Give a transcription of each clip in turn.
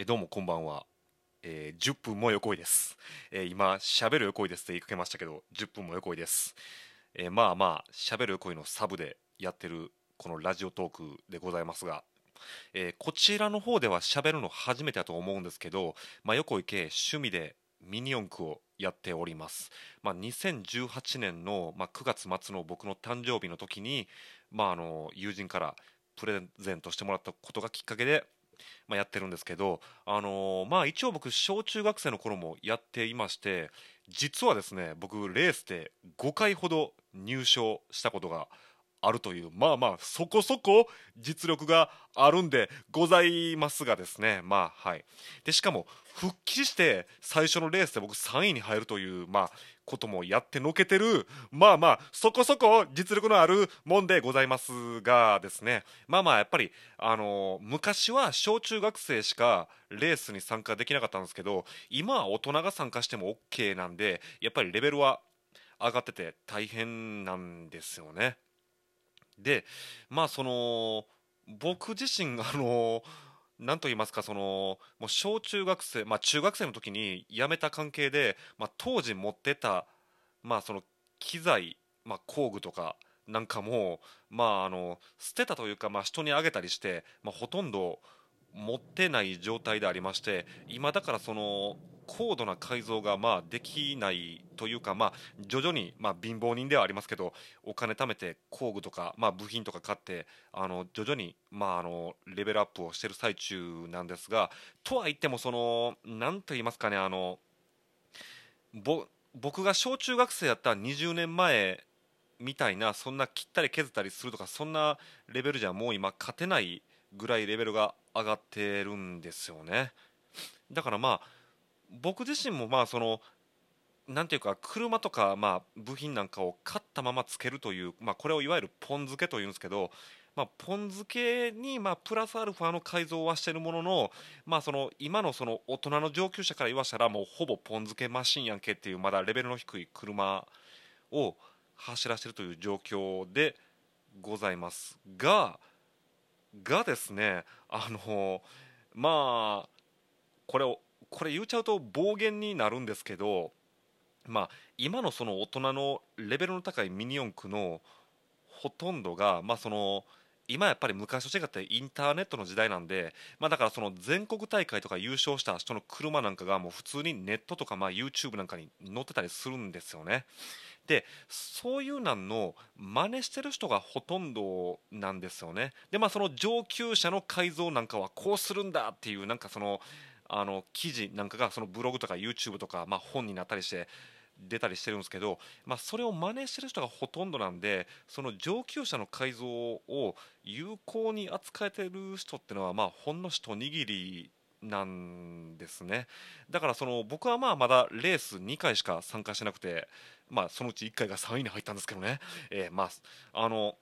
えどうもこんばんは、えー、10分も横井です、えー、今喋る横井ですって言いかけましたけど10分も横井です、えー、まあまあ喋る横井のサブでやってるこのラジオトークでございますが、えー、こちらの方では喋るの初めてだと思うんですけど、まあ、横井系趣味でミニ四駆をやっております、まあ、2018年の、まあ、9月末の僕の誕生日の時に、まあ、あの友人からプレゼントしてもらったことがきっかけでまあ、やってるんですけど、あのー、まあ、一応僕小中学生の頃もやっていまして実はですね僕レースで5回ほど入賞したことがあるというまあまあそこそこ実力があるんでございますがですね。まあはい。でしかも復帰して最初のレースで僕3位に入るというまあこともやってのけてるまあまあそこそこ実力のあるもんでございますがですね。まあまあやっぱりあの昔は小中学生しかレースに参加できなかったんですけど今は大人が参加しても OK なんでやっぱりレベルは上がってて大変なんですよね。でまあその僕自身があのなんと言いますかそのもう小中学生、まあ、中学生の時に辞めた関係で、まあ、当時持ってた、まあ、その機材、まあ、工具とかなんかも、まあ、あの捨てたというか、まあ、人にあげたりして、まあ、ほとんど持ってない状態でありまして今だからその高度な改造がまあできないというか、まあ、徐々に、まあ、貧乏人ではありますけどお金貯めて工具とか、まあ、部品とか買ってあの徐々に、まあ、あのレベルアップをしている最中なんですがとは言ってもその何と言いますかねあの僕が小中学生やった20年前みたいなそんな切ったり削ったりするとかそんなレベルじゃもう今勝てないぐらいレベルが上がってるんですよね。だからまあ僕自身もまあそのなんていうか車とかまあ部品なんかを買ったままつけるというまあこれをいわゆるポン付けというんですけどまあポン付けにまあプラスアルファの改造はしているもののまあその今のその大人の上級者から言わしたらもうほぼポン付けマシンやんけっていうまだレベルの低い車を走らせてるという状況でございますががですねあのまあこれをこれ言っちゃうと暴言になるんですけどまあ今のその大人のレベルの高いミニ四駆のほとんどがまあその今やっぱり昔と違ってインターネットの時代なんで、まあ、だからその全国大会とか優勝した人の車なんかがもう普通にネットとかまあ YouTube なんかに載ってたりするんですよね。でそういうなんの真似してる人がほとんどなんですよね。でまあその上級者の改造なんかはこうするんだっていうなんかそのあの記事なんかがそのブログとか YouTube とか、まあ、本になったりして出たりしてるんですけど、まあ、それを真似してる人がほとんどなんでその上級者の改造を有効に扱えてる人っていうのはまあほんの一握りなんですね。だからその僕はまあまだレース2回しか参加してなくて、まあ、そのうち1回が3位に入ったんですけどね、えー、まああの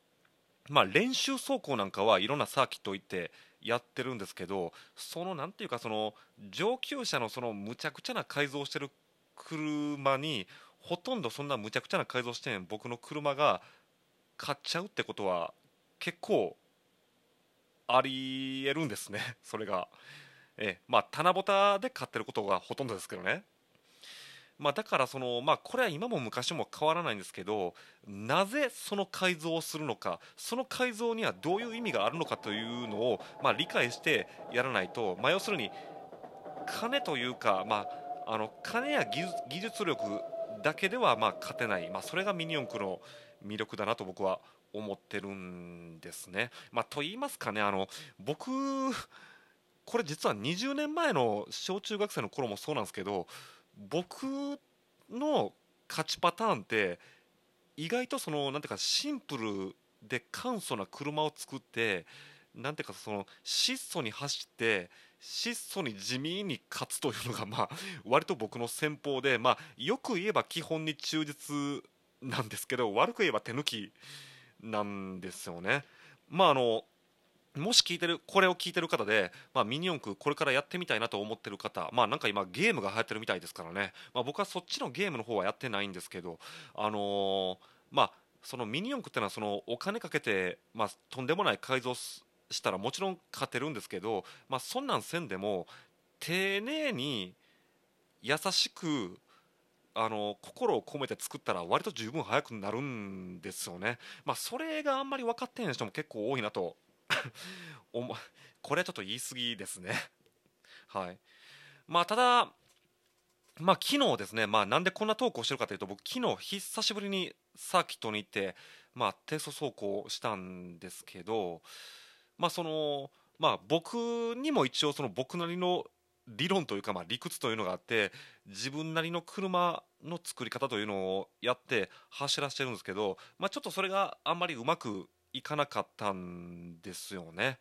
まあ、練習走行なんかはいろんなサーキット行ってやってるんですけどそのなんていうかその上級者のそのむちゃくちゃな改造してる車にほとんどそんなむちゃくちゃな改造してん僕の車が買っちゃうってことは結構ありえるんですねそれが。えまあ棚ぼたで買ってることがほとんどですけどね。まあ、だからその、まあ、これは今も昔も変わらないんですけどなぜその改造をするのかその改造にはどういう意味があるのかというのを、まあ、理解してやらないと、まあ、要するに金というか、まあ、あの金や技術力だけではまあ勝てない、まあ、それがミニ四駆の魅力だなと僕は思ってるんですね。まあ、と言いますかねあの僕これ実は20年前の小中学生の頃もそうなんですけど僕の勝ちパターンって意外とそのなんていうかシンプルで簡素な車を作ってなんていうかその質素に走って質素に地味に勝つというのがまあ割と僕の戦法でまあよく言えば基本に忠実なんですけど悪く言えば手抜きなんですよね。まああのもし聞いてるこれを聞いてる方で、まあ、ミニ四駆これからやってみたいなと思ってる方まあなんか今ゲームが流行ってるみたいですからね、まあ、僕はそっちのゲームの方はやってないんですけどあのー、まあそのミニ四駆ってのはそのお金かけて、まあ、とんでもない改造したらもちろん勝てるんですけど、まあ、そんなんせんでも丁寧に優しくあの心を込めて作ったら割と十分速くなるんですよね。まあ、それがあんまり分かってへん人も結構多いなとこれはちょっと言い過ぎですね。はい。まあ、ただ、まあ、昨日ですね、まあ、なんでこんな投稿してるかというと、僕、昨日久しぶりにサーキットに行って、まあ、低速走行したんですけど、まあ、その、まあ、僕にも一応、その僕なりの理論というか、まあ、理屈というのがあって自分なりの車の作り方というのをやって走らせてるんですけど、まあ、ちょっとそれがあんまりうまくいかなかったんですよね。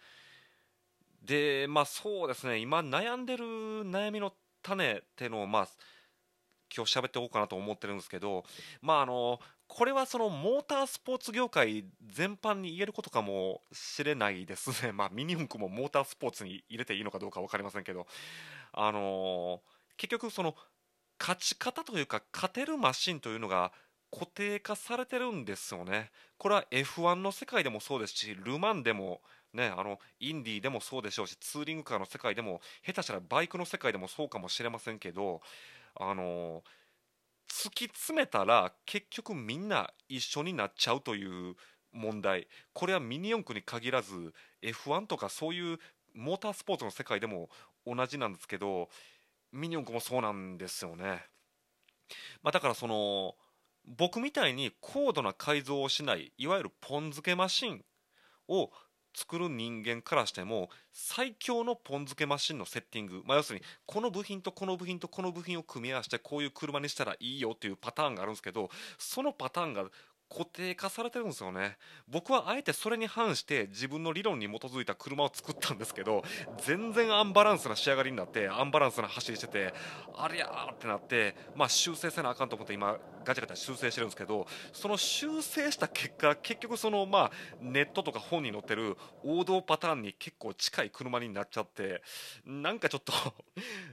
でまあそうですね。今悩んでる悩みの種っていうのをまあ今日喋っておこうかなと思ってるんですけどまああのこれはそのモータースポーツ業界全般に言えることかもしれないですね、まあ、ミニ四駆もモータースポーツに入れていいのかどうか分かりませんけど、あの、結局、その勝ち方というか勝てるマシンというのが固定化されてるんですよね。これは F1 の世界でもそうですしル・マンでもね、あのインディーでもそうでしょうしツーリングカーの世界でも下手したらバイクの世界でもそうかもしれませんけど、あの突き詰めたら結局みんな一緒になっちゃうという問題これはミニ四駆に限らず F1 とかそういうモータースポーツの世界でも同じなんですけどミニ四駆もそうなんですよね、まあ、だからその僕みたいに高度な改造をしないいわゆるポン付けマシンを作る人間からしても最強のポン付けマシンのセッティング、まあ、要するにこの部品とこの部品とこの部品を組み合わせてこういう車にしたらいいよっていうパターンがあるんですけどそのパターンが固定化されてるんですよね。僕はあえてそれに反して自分の理論に基づいた車を作ったんですけど全然アンバランスな仕上がりになってアンバランスな走りしててありゃーってなって、まあ、修正せなあかんと思って今ガチャガチャ修正してるんですけどその修正した結果結局その、まあ、ネットとか本に載ってる王道パターンに結構近い車になっちゃってなんかちょっと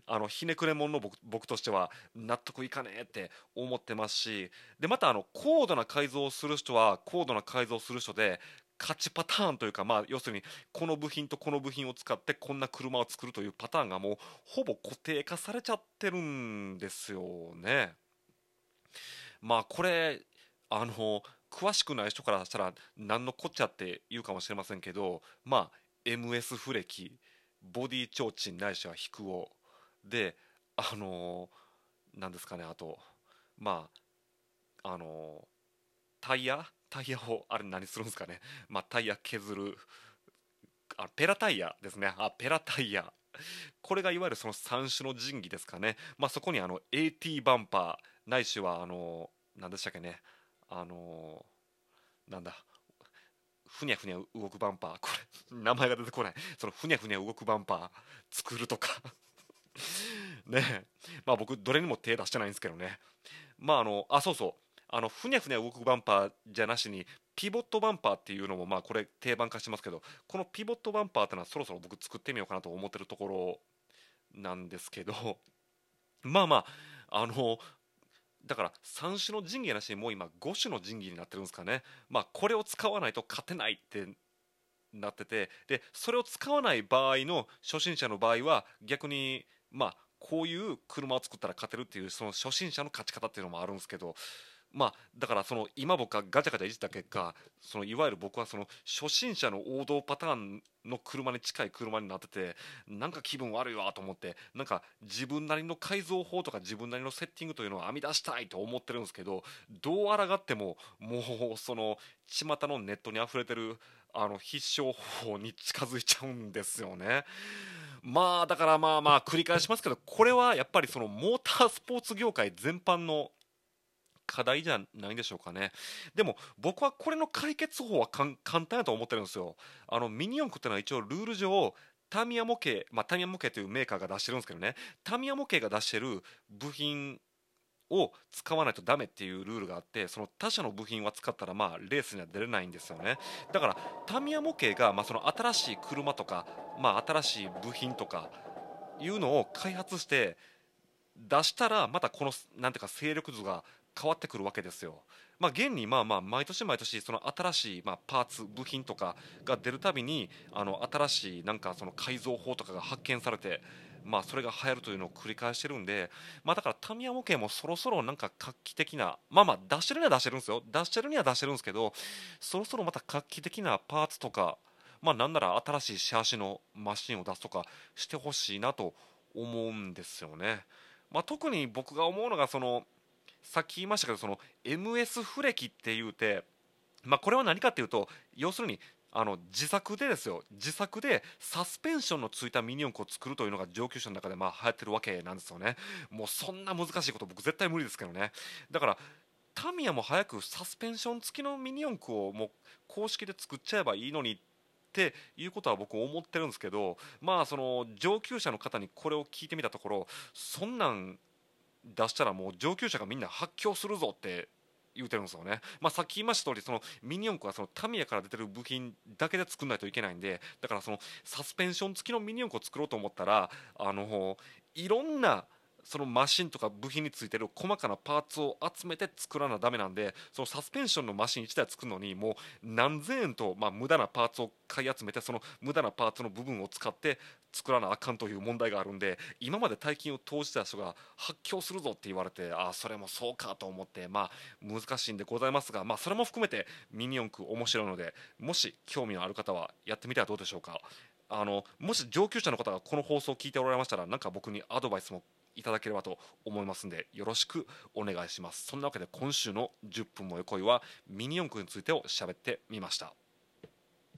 あのひねくれ者の僕僕としては納得いかねえって思ってますしでまたあの高度な改造をする人は高度な改造する人で勝ちパターンというか、まあ、要するにこの部品とこの部品を使ってこんな車を作るというパターンがもうほぼ固定化されちゃってるんですよね。まあこれあの詳しくない人からしたら何のこっちゃって言うかもしれませんけどまあ MS フレキボディ提灯ないしは引くをであのなんですかねあとまああのタイヤ？タイヤをあれ何するんですかね？まあタイヤ削る。あペラタイヤですね。あペラタイヤ。これがいわゆるその三種の神器ですかね、まあ、そこにあの AT バンパー。ないしはあの何でしたっけね？あのなんだ？ふにゃふにゃ動くバンパー。これ名前が出てこない。そのふにゃふにゃ動くバンパー作るとか。ね。まあ僕どれにも手出してないんですけどね。まああのあそうそう。あのふにゃふにゃ動くバンパーじゃなしにピボットバンパーっていうのもまあこれ定番化してますけどこのピボットバンパーっていうのはそろそろ僕作ってみようかなと思ってるところなんですけど まあまああのだから3種の神器なしにもう今5種の神器になってるんですかね。まあこれを使わないと勝てないってなっててでそれを使わない場合の初心者の場合は逆にまあこういう車を作ったら勝てるっていうその初心者の勝ち方っていうのもあるんですけどまあ、だからその今僕がガチャガチャいじった結果そのいわゆる僕はその初心者の王道パターンの車に近い車になっててなんか気分悪いわと思ってなんか自分なりの改造法とか自分なりのセッティングというのを編み出したいと思ってるんですけどどう抗ってももうその巷のネットにあふれてるあの必勝法に近づいちゃうんですよね。まあだからまあまあ繰り返しますけどこれはやっぱりそのモータースポーツ業界全般の課題じゃないんでしょうかね。でも僕はこれの解決法は簡単やと思ってるんですよ。あのミニ四駆ってのは一応ルール上タミヤ模型、まあ、タミヤ模型というメーカーが出してるんですけどね。タミヤ模型が出してる部品を使わないとダメっていうルールがあってその他社の部品は使ったらまあレースには出れないんですよね。だからタミヤ模型がまあその新しい車とかまあ新しい部品とかいうのを開発して出したらまたこのなんていうか勢力図が変わってくるわけですよ。まあ、現にまあまあ毎年毎年その新しいまあパーツ部品とかが出るたびにあの新しいなんかその改造法とかが発見されてまあ、それが流行るというのを繰り返してるんで、まあ、だからタミヤ模型もそろそろなんか画期的なまあまあ出してるには出してるんですよ出してるには出してるんですけどそろそろまた画期的なパーツとかまあなんなら新しいシャーシのマシンを出すとかしてほしいなと思うんですよね、まあ、特に僕が思うのがそのさっき言いましたけどその MS フレキっていうてまあ、これは何かっていうと要するにあの自作でですよ。自作でサスペンションのついたミニ四駆を作るというのが上級者の中でまあ流行ってるわけなんですよね。もうそんな難しいこと僕絶対無理ですけどね。だからタミヤも早くサスペンション付きのミニ四駆をもう公式で作っちゃえばいいのにっていうことは僕思ってるんですけどまあその上級者の方にこれを聞いてみたところそんなん出したらもう上級者がみんな発狂するぞって言うてるんですよね、まあ、さっき言いました通りそりミニ四駆はそのタミヤから出てる部品だけで作んないといけないんでだからそのサスペンション付きのミニ四駆を作ろうと思ったらあのいろんなそのマシンとか部品についてる細かなパーツを集めて作らなダメなんでそのサスペンションのマシン1台作るのにもう何千円とまあ無駄なパーツを買い集めてその無駄なパーツの部分を使って作らなあかんという問題があるんで今まで大金を投じた人が発狂するぞって言われてああそれもそうかと思ってまあ難しいんでございますがまあそれも含めてミニ四駆面白いのでもし興味のある方はやってみてはどうでしょうか。あのもし上級者の方がこの放送を聞いておられましたらなんか僕にアドバイスもいただければと思いますんでよろしくお願いします。そんなわけで今週の10分もよこいはミニ四駆についてを喋ってみました。